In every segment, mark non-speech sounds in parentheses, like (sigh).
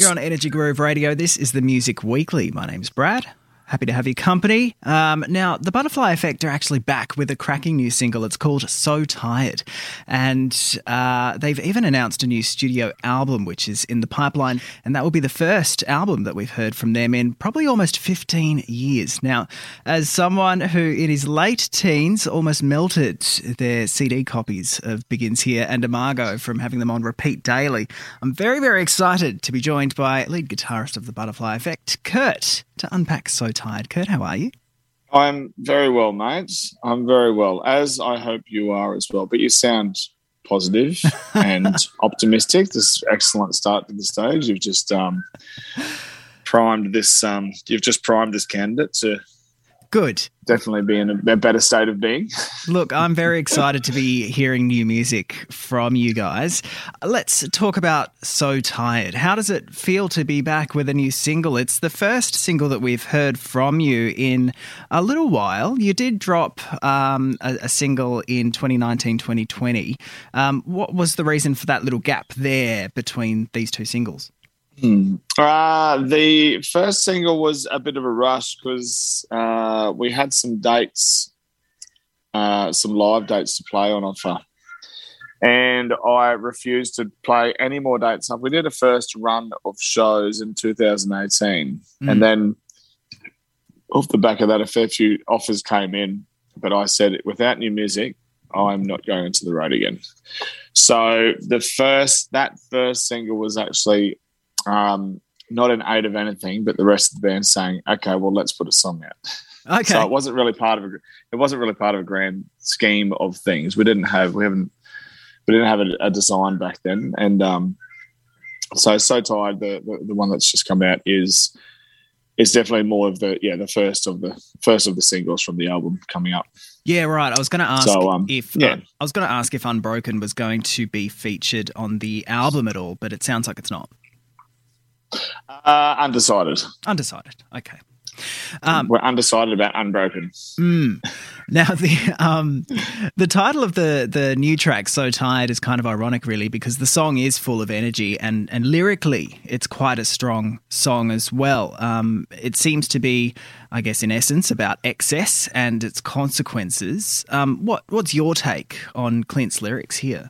You're on Energy Groove Radio. This is the Music Weekly. My name's Brad. Happy to have your company. Um, now, the Butterfly Effect are actually back with a cracking new single. It's called So Tired. And uh, they've even announced a new studio album, which is in the pipeline. And that will be the first album that we've heard from them in probably almost 15 years. Now, as someone who in his late teens almost melted their CD copies of Begins Here and Imago from having them on repeat daily, I'm very, very excited to be joined by lead guitarist of the Butterfly Effect, Kurt to unpack So Tired. Kurt, how are you? I'm very well, mate. I'm very well, as I hope you are as well. But you sound positive (laughs) and optimistic. This excellent start to the stage. You've just um, primed this. Um, you've just primed this candidate to Good. Definitely be in a, better state of being. (laughs) Look, I'm very excited to be hearing new music from you guys. Let's talk about So Tired. How does it feel to be back with a new single? It's the first single that we've heard from you in a little while. You did drop um, a, a, single in 2019 2020. Um, what was the reason for that little gap there between these two singles? Hmm. Uh, the first single was a bit of a rush because uh, we had some dates, uh, some live dates to play on offer. And I refused to play any more dates up. We did a first run of shows in 2018. Mm. And then off the back of that, a fair few offers came in. But I said, without new music, I'm not going into the road again. So the first, that first single was actually um, not an aid of anything, but the rest of the band saying, "Okay, well, let's put a song out." Okay. So it wasn't really part of a, it wasn't really part of a grand scheme of things. We didn't have we haven't we didn't have a, a design back then, and um, so so tired. The, the, the one that's just come out is is definitely more of the yeah the first of the first of the singles from the album coming up. Yeah, right. I was going to ask so, um, if yeah. Uh, I was going to ask if Unbroken was going to be featured on the album at all, but it sounds like it's not. Uh, undecided. Undecided. Okay. Um, We're undecided about Unbroken. Mm. Now the um, the title of the the new track, "So Tired," is kind of ironic, really, because the song is full of energy and and lyrically, it's quite a strong song as well. Um, it seems to be, I guess, in essence, about excess and its consequences. Um, what what's your take on Clint's lyrics here?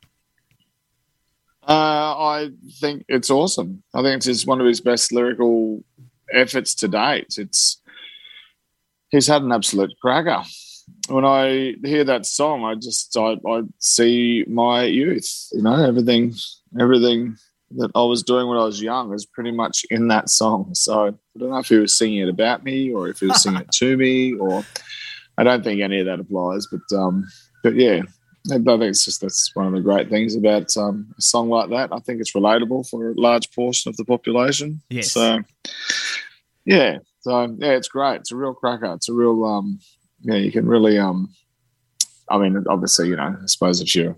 Uh, I think it's awesome. I think it's just one of his best lyrical efforts to date. It's he's had an absolute cracker. When I hear that song, I just I, I see my youth. You know, everything everything that I was doing when I was young is pretty much in that song. So I don't know if he was singing it about me or if he was singing it to me, or I don't think any of that applies. But um, but yeah, I think it's just that's one of the great things about um, a song like that. I think it's relatable for a large portion of the population. Yes. So, yeah. So yeah, it's great. It's a real cracker. It's a real um, yeah. You can really um, I mean, obviously, you know, I suppose if you're,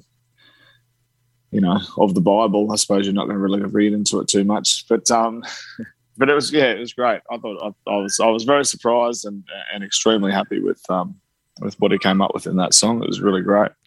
you know, of the Bible, I suppose you're not going to really read into it too much. But um, (laughs) but it was yeah, it was great. I thought I, I was I was very surprised and and extremely happy with um with what he came up with in that song. It was really great.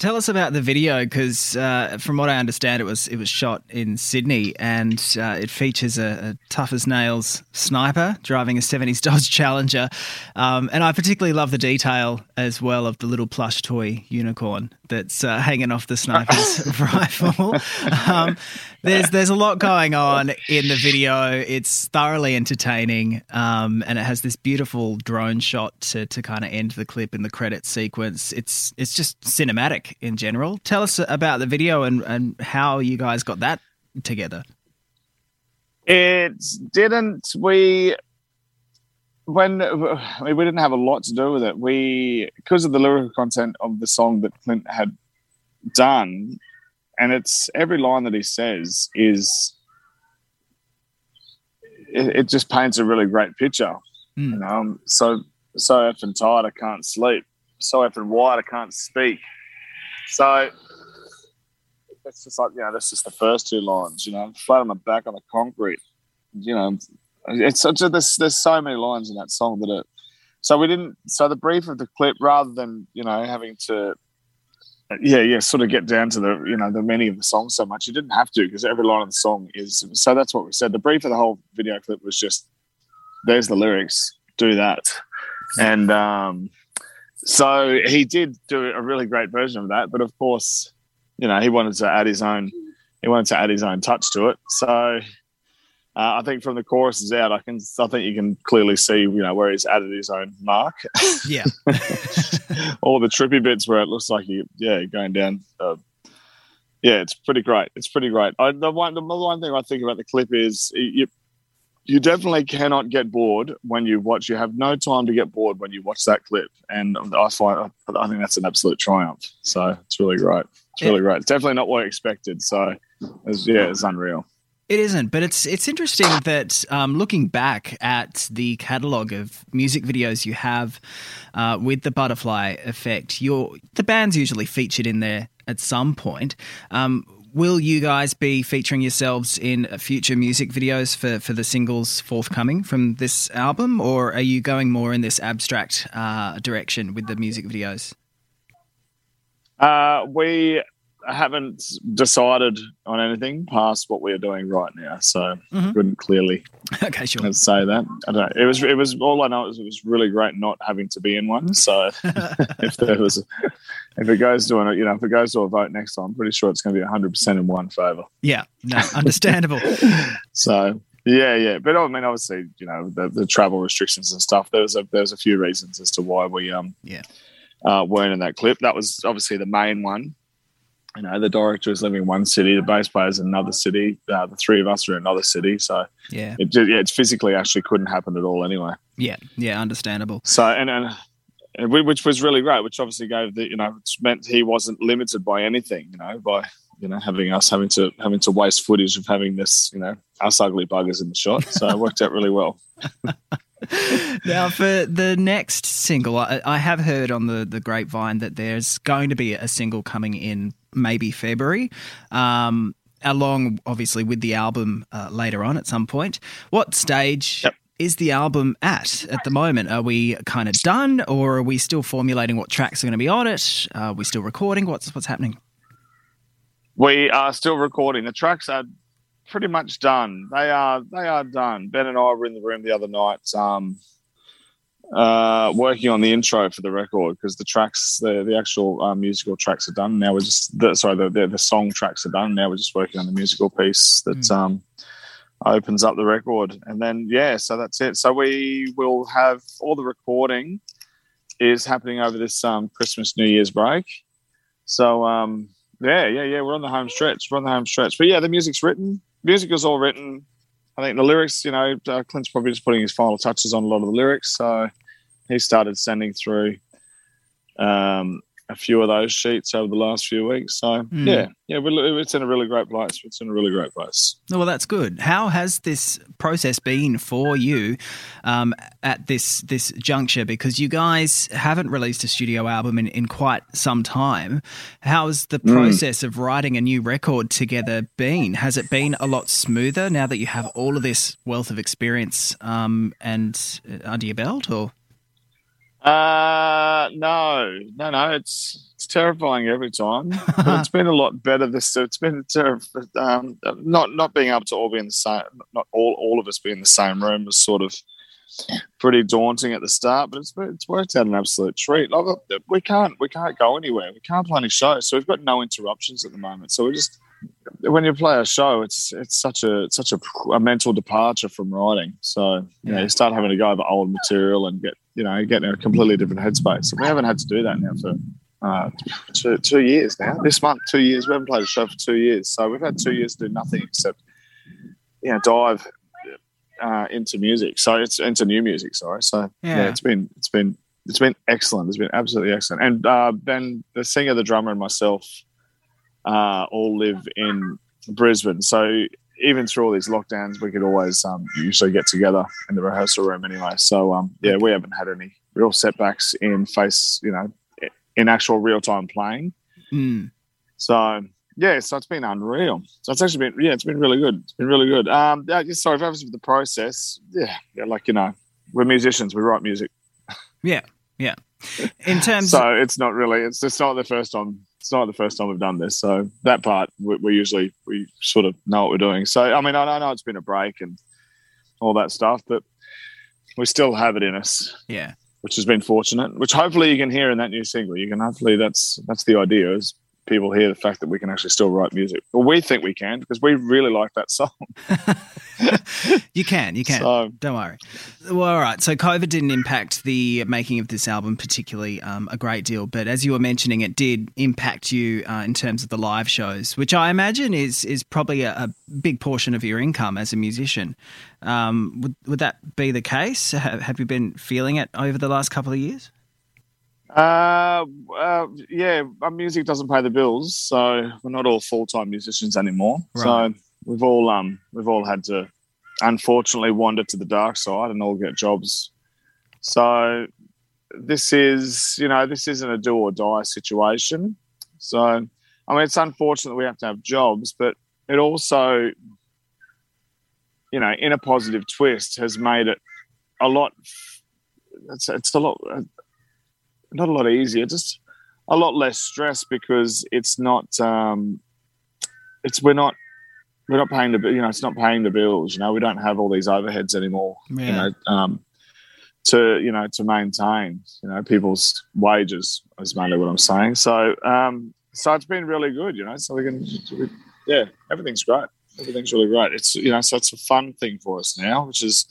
Tell us about the video because, uh, from what I understand, it was it was shot in Sydney and uh, it features a, a, tough as nails sniper driving a '70s (laughs) Dodge Challenger, um, and I particularly love the detail as well of the little plush toy unicorn that's uh, hanging off the sniper's (laughs) rifle. Um, there's there's a lot going on in the video. It's thoroughly entertaining, um, and it has this beautiful drone shot to, to kind of end the clip in the credit sequence. It's it's just cinematic in general. Tell us about the video and, and how you guys got that together. It didn't. We when we didn't have a lot to do with it. We because of the lyrical content of the song that Clint had done and it's every line that he says is it, it just paints a really great picture. Mm. You know, I'm so so effing tired I can't sleep. So effing wide I can't speak. So that's just like you know that's just the first two lines. You know, flat on my back on the concrete. You know, it's such a there's there's so many lines in that song that it. So we didn't. So the brief of the clip, rather than you know having to yeah, yeah, sort of get down to the you know the meaning of the song so much. You didn't have to because every line of the song is. So that's what we said. The brief of the whole video clip was just there's the lyrics, do that, and um, so he did do a really great version of that. But of course, you know, he wanted to add his own. He wanted to add his own touch to it. So uh, I think from the choruses out, I can I think you can clearly see you know where he's added his own mark. Yeah. (laughs) All the trippy bits where it looks like you yeah going down. Uh, yeah, it's pretty great. It's pretty great. I, the one the one thing I think about the clip is you you definitely cannot get bored when you watch. You have no time to get bored when you watch that clip, and I find I think that's an absolute triumph. So it's really great. It's really great. It's definitely not what I expected. So it's, yeah, it's unreal. It isn't, but it's it's interesting that um, looking back at the catalog of music videos you have uh, with the butterfly effect, your the band's usually featured in there at some point. Um, will you guys be featuring yourselves in future music videos for, for the singles forthcoming from this album, or are you going more in this abstract uh, direction with the music videos? Uh, we haven't decided on anything past what we're doing right now, so mm-hmm. couldn't clearly (laughs) okay, sure. say that. I don't know. It was it was all I know is it was really great not having to be in one. So (laughs) (laughs) if there was, if it goes to a, you know if it goes to a vote next time, I'm pretty sure it's going to be 100 percent in one favour. Yeah, no, understandable. so yeah, yeah, but I mean, obviously, you know, the, the travel restrictions and stuff. There was a there was a few reasons as to why we um yeah. Uh, weren't in that clip. That was obviously the main one you know, the director is living in one city, the bass player is in another city, uh, the three of us are in another city. So yeah, it just, yeah, it physically actually couldn't happen at all anyway. Yeah, yeah, understandable. So and and. Which was really great, which obviously gave the you know, which meant he wasn't limited by anything, you know, by you know having us having to having to waste footage of having this, you know, us ugly buggers in the shot. So it worked out really well. (laughs) now, for the next single, I, I, have heard on the, the grapevine that there's going to be a single coming in maybe February. Um, along, obviously, with the album uh, later on at some point. What stage yep. is the album at at the moment? Are we kind of done, or are we still formulating what tracks are going to be on it? Are we still recording? What's what's happening? We are still recording. The tracks are pretty much done. They are they are done. Ben and I were in the room the other night, um, uh, working on the intro for the record because the tracks, the the actual uh, musical tracks are done. Now we're just the, sorry, the, the, the song tracks are done. Now we're just working on the musical piece that mm. um, opens up the record, and then yeah, so that's it. So we will have all the recording is happening over this um, Christmas New Year's break. So um, yeah, yeah, yeah, we're on the home stretch. We're on the home stretch. But yeah, the music's written music is all written. I think the lyrics, you know, uh, Clint's probably just putting his final touches on a lot of the lyrics. So he started sending through um, a few of those sheets over the last few weeks. So mm. yeah, yeah, it's in a really great place. It's in a really great place. Well, that's good. How has this process been for you um, at this this juncture? Because you guys haven't released a studio album in, in quite some time. How's the hmm. process mm. of writing a new record together been? Has it been a lot smoother now that you have all of this wealth of experience um, and uh, under your belt, or? Uh, no, no, no. It's it's terrifying every time. (laughs) But it's been a lot better this. It's been um, not not being able to all be in the same, not all all of us be in the same room was sort of pretty daunting at the start. But it's it's worked out an absolute treat. Like, we can't we can't go anywhere. We can't play any shows, so we've got no interruptions at the moment. So we're just when you play a show, it's it's such a it's such a, a mental departure from writing. So you yeah. know, you start having to go over old material and get you know get in a completely different headspace. And we haven't had to do that now for uh, two, two years now. This month, two years. We haven't played a show for two years, so we've had two years to do nothing except you know dive uh, into music. So it's into new music. Sorry. So yeah. yeah, it's been it's been it's been excellent. It's been absolutely excellent. And uh, Ben, the singer, the drummer, and myself uh, all live in Brisbane. So even through all these lockdowns, we could always um, usually get together in the rehearsal room anyway. So um, yeah, we haven't had any real setbacks in face, you know, in actual real time playing. Mm. So yeah, so it's been unreal. So it's actually been yeah, it's been really good. It's been really good. Um, yeah, sorry, obviously with the process, yeah, yeah, like you know, we're musicians, we write music. Yeah, yeah. In terms, so it's not really. It's it's not the first time it's not the first time we've done this. So that part we, we usually we sort of know what we're doing. So I mean, I, I know it's been a break and all that stuff, but we still have it in us. Yeah. Which has been fortunate. Which hopefully you can hear in that new single. You can hopefully that's that's the idea is people hear the fact that we can actually still write music. Well, we think we can because we really like that song. (laughs) (laughs) you can, you can. So, Don't worry. Well, all right. So COVID didn't impact the making of this album particularly um, a great deal, but as you were mentioning, it did impact you uh, in terms of the live shows, which I imagine is is probably a, a big portion of your income as a musician. Um, would would that be the case? Have, have you been feeling it over the last couple of years? Uh, uh, yeah, our music doesn't pay the bills, so we're not all full time musicians anymore. Right. So we've all um we've all had to unfortunately wander to the dark side and all get jobs. So this is you know this isn't a do or die situation. So I mean it's unfortunate we have to have jobs, but it also you know in a positive twist has made it a lot. It's, it's a lot not a lot easier, just a lot less stress because it's not um, it's we're not we're not paying the you know it's not paying the bills. You know we don't have all these overheads anymore. Yeah. You know um, to you know to maintain you know people's wages is mainly what I'm saying. So um, so it's been really good. You know so we can yeah everything's great. Everything's really great. It's you know so it's a fun thing for us now, which is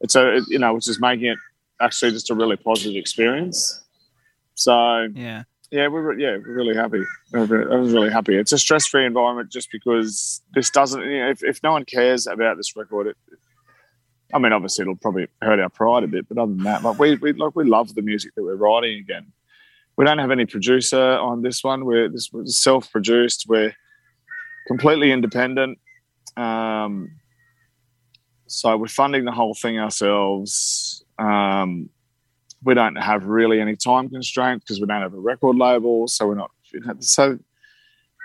it's a you know which is making it actually just a really positive experience. So yeah, yeah, we were yeah we're really happy. I was really happy. It's a stress free environment just because this doesn't. You know, if if no one cares about this record, it, I mean, obviously it'll probably hurt our pride a bit, but other than that, like we we like we love the music that we're writing again. We don't have any producer on this one. We're this was self produced. We're completely independent. Um, so we're funding the whole thing ourselves. Um, we don't have really any time constraint because we don't have a record label, so we're not. So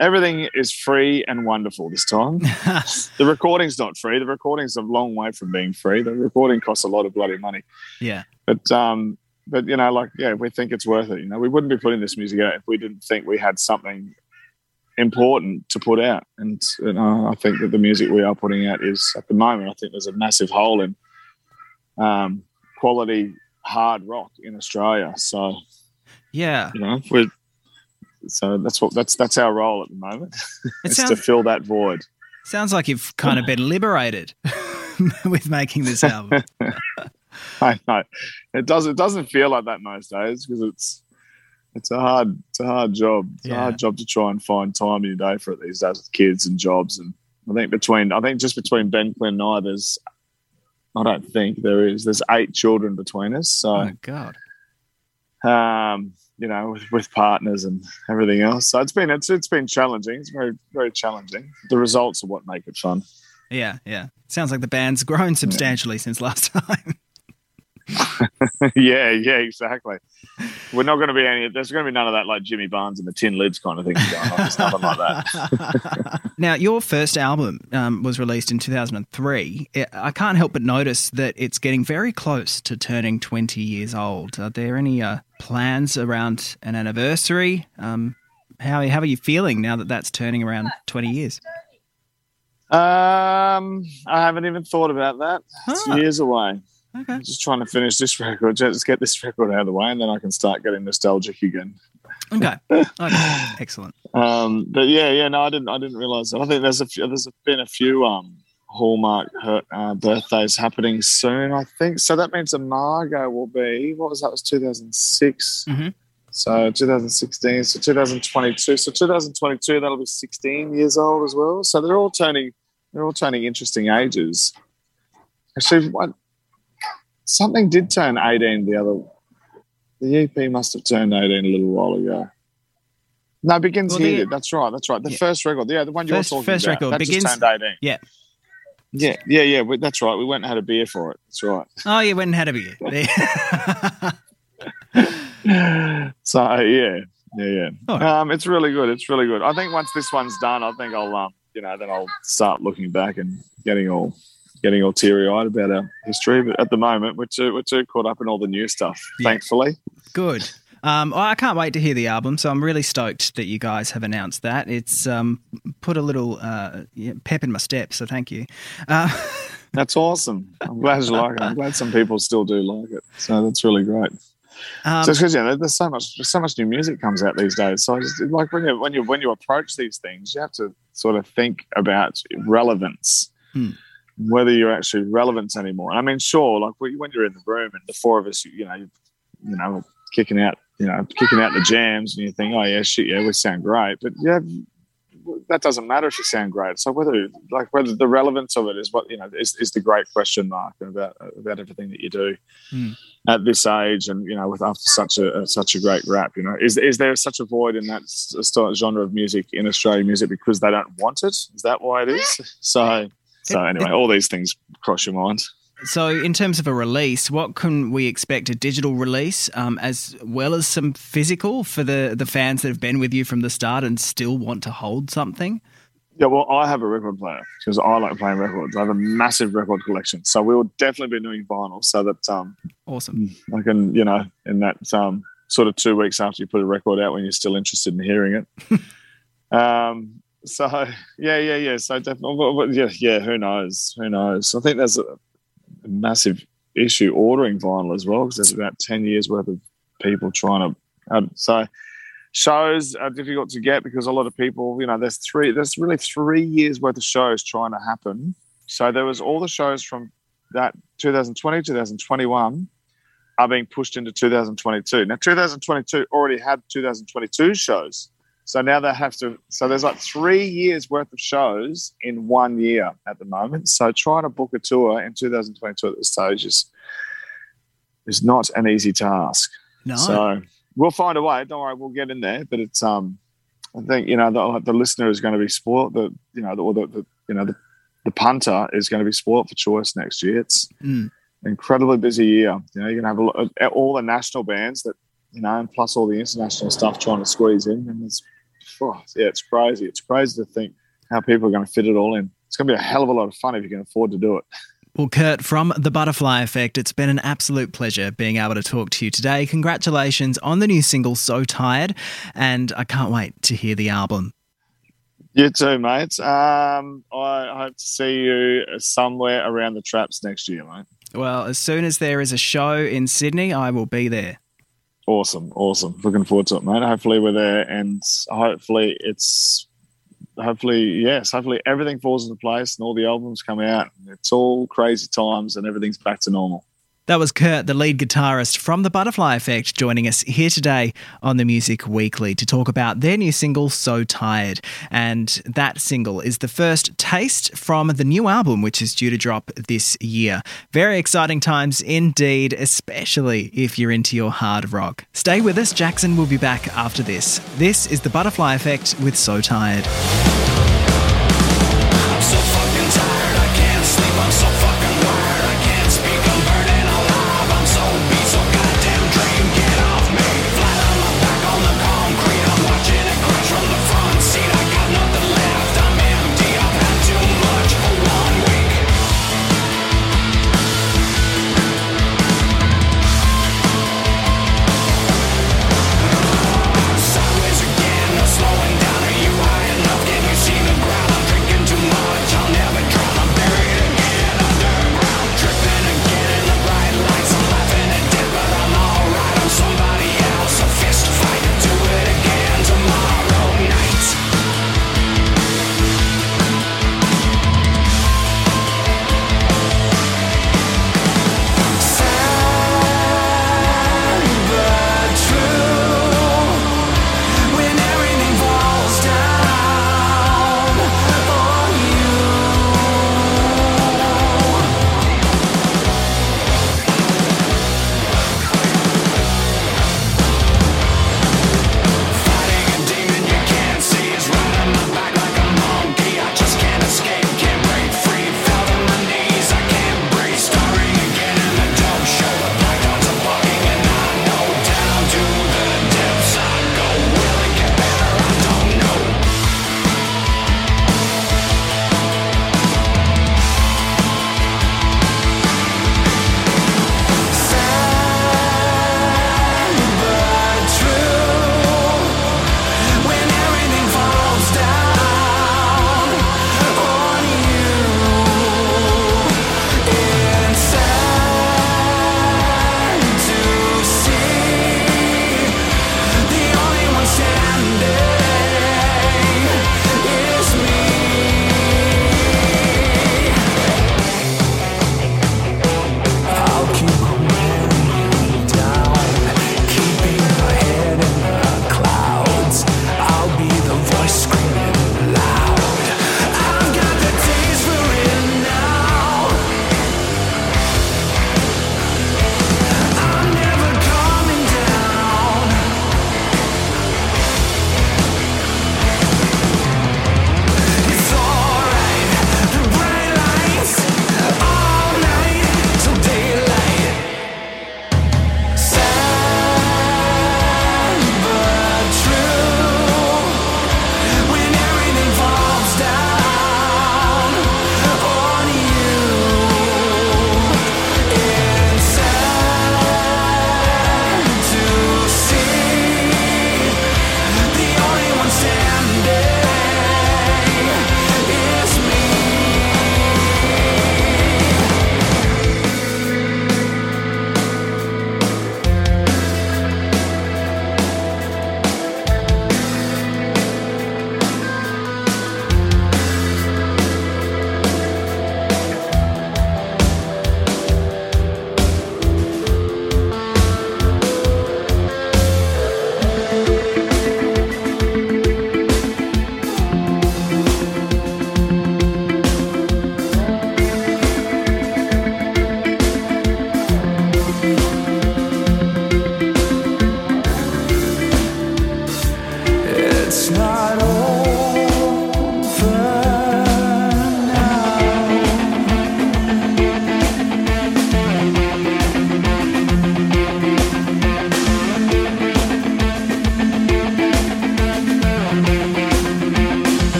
everything is free and wonderful this time. (laughs) the recording's not free. The recording's a long way from being free. The recording costs a lot of bloody money. Yeah. But um, but you know, like yeah, we think it's worth it. You know, we wouldn't be putting this music out if we didn't think we had something important to put out. And you know, I think that the music we are putting out is at the moment. I think there's a massive hole in um, quality hard rock in Australia. So yeah, you know, we're so that's what that's that's our role at the moment. It's to fill that void. Sounds like you've kind of been liberated (laughs) with making this album. (laughs) I know it does. It doesn't feel like that most days because it's it's a hard it's a hard job. It's yeah. a hard job to try and find time in your day for it these days with kids and jobs. And I think between I think just between Ben Clint and I, there's I don't think there is. There's eight children between us. So, oh God. Um, you know, with, with, partners and everything else. So it's been it's it's been challenging. It's very very challenging. The results are what make it fun. Yeah, yeah. Sounds like the band's grown substantially yeah. since last (laughs) time. (laughs) yeah, yeah, exactly. We're not going to be any. There's going to be none of that like Jimmy Barnes and the Tin Lids kind of thing going on. There's nothing like that. (laughs) now, your first album um, was released in 2003. I can't help but notice that it's getting very close to turning 20 years old. Are there any uh, plans around an anniversary? Um, how how are you feeling now that that's turning around 20 years? Um, I haven't even thought about that. It's years away. Okay. I'm just trying to finish this (laughs) record, just get this record out of the way, and then I can start getting nostalgic again. Okay. (laughs) okay. Excellent. Um, but yeah, yeah, no, I didn't, I didn't realize that. I think there's a few, there's been a few um, Hallmark uh, birthdays happening soon. I think so. That means Imago will be what was that? Was 2006. Mm-hmm. So 2016, so 2022, so 2022 that'll be 16 years old as well. So they're all turning, they're all turning interesting ages. Actually, what something did turn 18 the other. The EP must have turned 18 a little while ago. No, begins well, here. The, that's right. That's right. The yeah. first record, yeah, the one you're talking first about. record that begins. Just turned 18. Yeah. Yeah, yeah, yeah. We, that's right. We went and had a beer for it. That's right. Oh, you went and had a beer. (laughs) so yeah, yeah, yeah. Right. Um, it's really good. It's really good. I think once this one's done, I think I'll um, you know, then I'll start looking back and getting all getting all teary eyed about our history. But at the moment, we're too we're too caught up in all the new stuff. Yeah. Thankfully, good. Um, well, I can't wait to hear the album, so I'm really stoked that you guys have announced that. It's um, put a little uh, pep in my step, so thank you. Uh, (laughs) that's awesome. I'm glad you like it. I'm glad some people still do like it. So that's really great. Um, so because yeah, there's so much, there's so much new music comes out these days. So just, like when you when you when you approach these things, you have to sort of think about relevance. Hmm whether you're actually relevant anymore. I mean, sure, like when you're in the room and the four of us, you know, you, you know, kicking out, you know, kicking out the jams, and you think, oh yeah, shit, yeah, we sound great, but yeah, that doesn't matter if you sound great. So whether like whether the relevance of it is what you know is, is the great question mark about about everything that you do mm. at this age, and you know, with after such a such a great rap, you know, is is there such a void in that genre of music in Australian music because they don't want it? Is that why it is? (laughs) So so anyway, all these things cross your mind. So, in terms of a release, what can we expect? A digital release, um, as well as some physical for the the fans that have been with you from the start and still want to hold something. Yeah, well, I have a record player because I like playing records. I have a massive record collection, so we will definitely be doing vinyl. So that um, awesome. I can, you know, in that um, sort of two weeks after you put a record out, when you're still interested in hearing it. (laughs) um, so yeah, yeah, yeah. So definitely, yeah, yeah. Who knows? Who knows? I think there's a, massive issue ordering vinyl as well because there's about ten years worth of people trying to. Um, so shows are difficult to get because a lot of people, you know, there's three. There's really three years worth of shows trying to happen. So there was all the shows from that 2020, 2021 are being pushed into 2022. Now 2022 already had 2022 shows. So now they have to. So there's like three years worth of shows in one year at the moment. So trying to book a tour in 2022 at this stage is is not an easy task. No. So we'll find a way. Don't worry, we'll get in there. But it's um, I think you know the, the listener is going to be spoiled. The you know the, or the, the you know the, the punter is going to be spoiled for choice next year. It's mm. incredibly busy year. You know you're going to have a, all the national bands that you know, and plus all the international stuff trying to squeeze in, and it's oh, yeah, it's crazy. It's crazy to think how people are going to fit it all in. It's going to be a hell of a lot of fun if you can afford to do it. Well, Kurt, from the Butterfly Effect, it's been an absolute pleasure being able to talk to you today. Congratulations on the new single, So Tired, and I can't wait to hear the album. You too, mate. Um, I hope to see you somewhere around the traps next year, mate. Well, as soon as there is a show in Sydney, I will be there. Awesome, awesome. Looking forward to it, mate. Hopefully we're there, and hopefully it's hopefully yes, hopefully everything falls into place and all the albums come out. It's all crazy times and everything's back to normal. That was Kurt, the lead guitarist from The Butterfly Effect, joining us here today on the Music Weekly to talk about their new single, So Tired. And that single is the first taste from the new album, which is due to drop this year. Very exciting times indeed, especially if you're into your hard rock. Stay with us, Jackson will be back after this. This is The Butterfly Effect with So Tired. I'm so fucking tired.